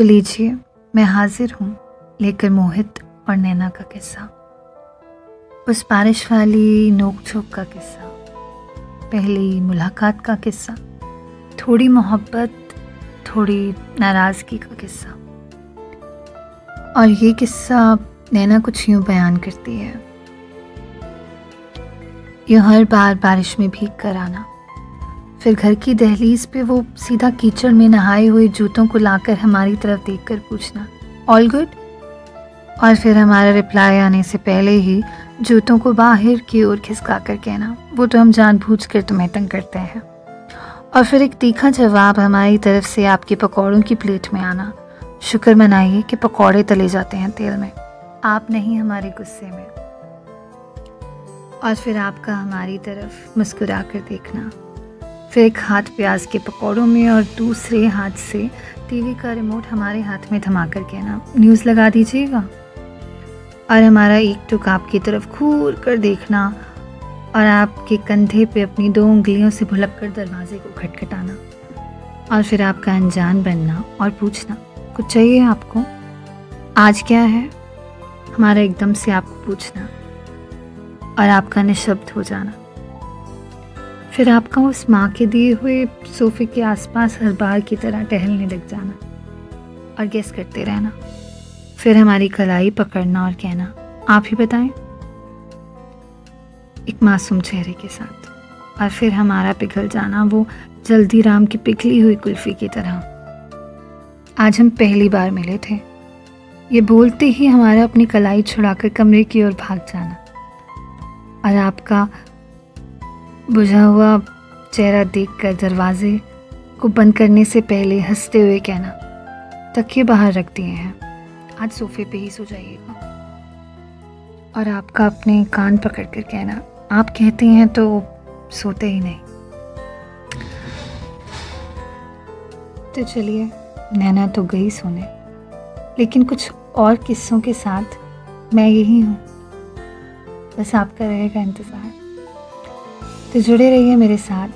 तो लीजिए, मैं हाजिर हूँ लेकर मोहित और नैना का किस्सा। उस बारिश वाली नोक झोंक का किस्सा, पहली मुलाकात का किस्सा, थोड़ी मोहब्बत, थोड़ी नाराज़गी का किस्सा। और ये किस्सा नैना कुछ यूँ बयान करती है। यूँ हर बार बारिश में भीग कर आना। फिर घर की दहलीज पे वो सीधा कीचड़ में नहाए हुए जूतों को लाकर हमारी तरफ़ देखकर पूछना ऑल गुड और फिर हमारा रिप्लाई आने से पहले ही जूतों को बाहर की ओर खिसका कर कहना, वो तो हम जानबूझ कर तुम्हें तंग करते हैं। और फिर एक तीखा जवाब हमारी तरफ़ से आपके पकौड़ों की प्लेट में आना, शुक्र मनाइए कि पकौड़े तले जाते हैं तेल में। आप नहीं हमारे गुस्से में। और फिर आपका हमारी तरफ़ मुस्कुरा कर देखना फिर एक हाथ प्याज के पकौड़ों में और दूसरे हाथ से टीवी का रिमोट हमारे हाथ में थमा कर कहना। न्यूज़ लगा दीजिएगा। और हमारा एक टुक आपकी तरफ़ घूर कर देखना और आपके कंधे पे अपनी दो उंगलियों से भुलक कर दरवाजे को खटखटाना। और फिर आपका अनजान बनना और पूछना, कुछ चाहिए आपको? आज क्या है? हमारा एकदम से आपको पूछना और आपका निशब्द हो जाना। फिर आपका उस माँ के दिए हुए सोफे के आसपास हर बार की तरह टहलने लग जाना और गेस करते रहना। फिर हमारी कलाई पकड़ना और कहना, आप ही बताएँ। एक मासूम चेहरे के साथ। और फिर हमारा पिघल जाना, वो जल्दी राम की पिघली हुई कुल्फ़ी की तरह। आज हम पहली बार मिले थे। ये बोलते ही हमारा अपनी कलाई छुड़ाकर कमरे की ओर भाग जाना। और आपका बुझा हुआ चेहरा देखकर दरवाजे को बंद करने से पहले हँसते हुए कहना, तकिए बाहर रख दिए हैं। आज सोफे पे ही सो जाइएगा। और आपका अपने कान पकड़ कर कहना, आप कहते हैं तो सोते ही नहीं। तो चलिए, नैना तो गई सोने। लेकिन कुछ और किस्सों के साथ मैं यही हूँ। बस आपका रहेगा इंतज़ार। तो जुड़े रहिए मेरे साथ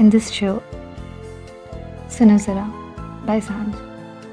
इन दिस शो सुनो ज़रा. बाय साँझ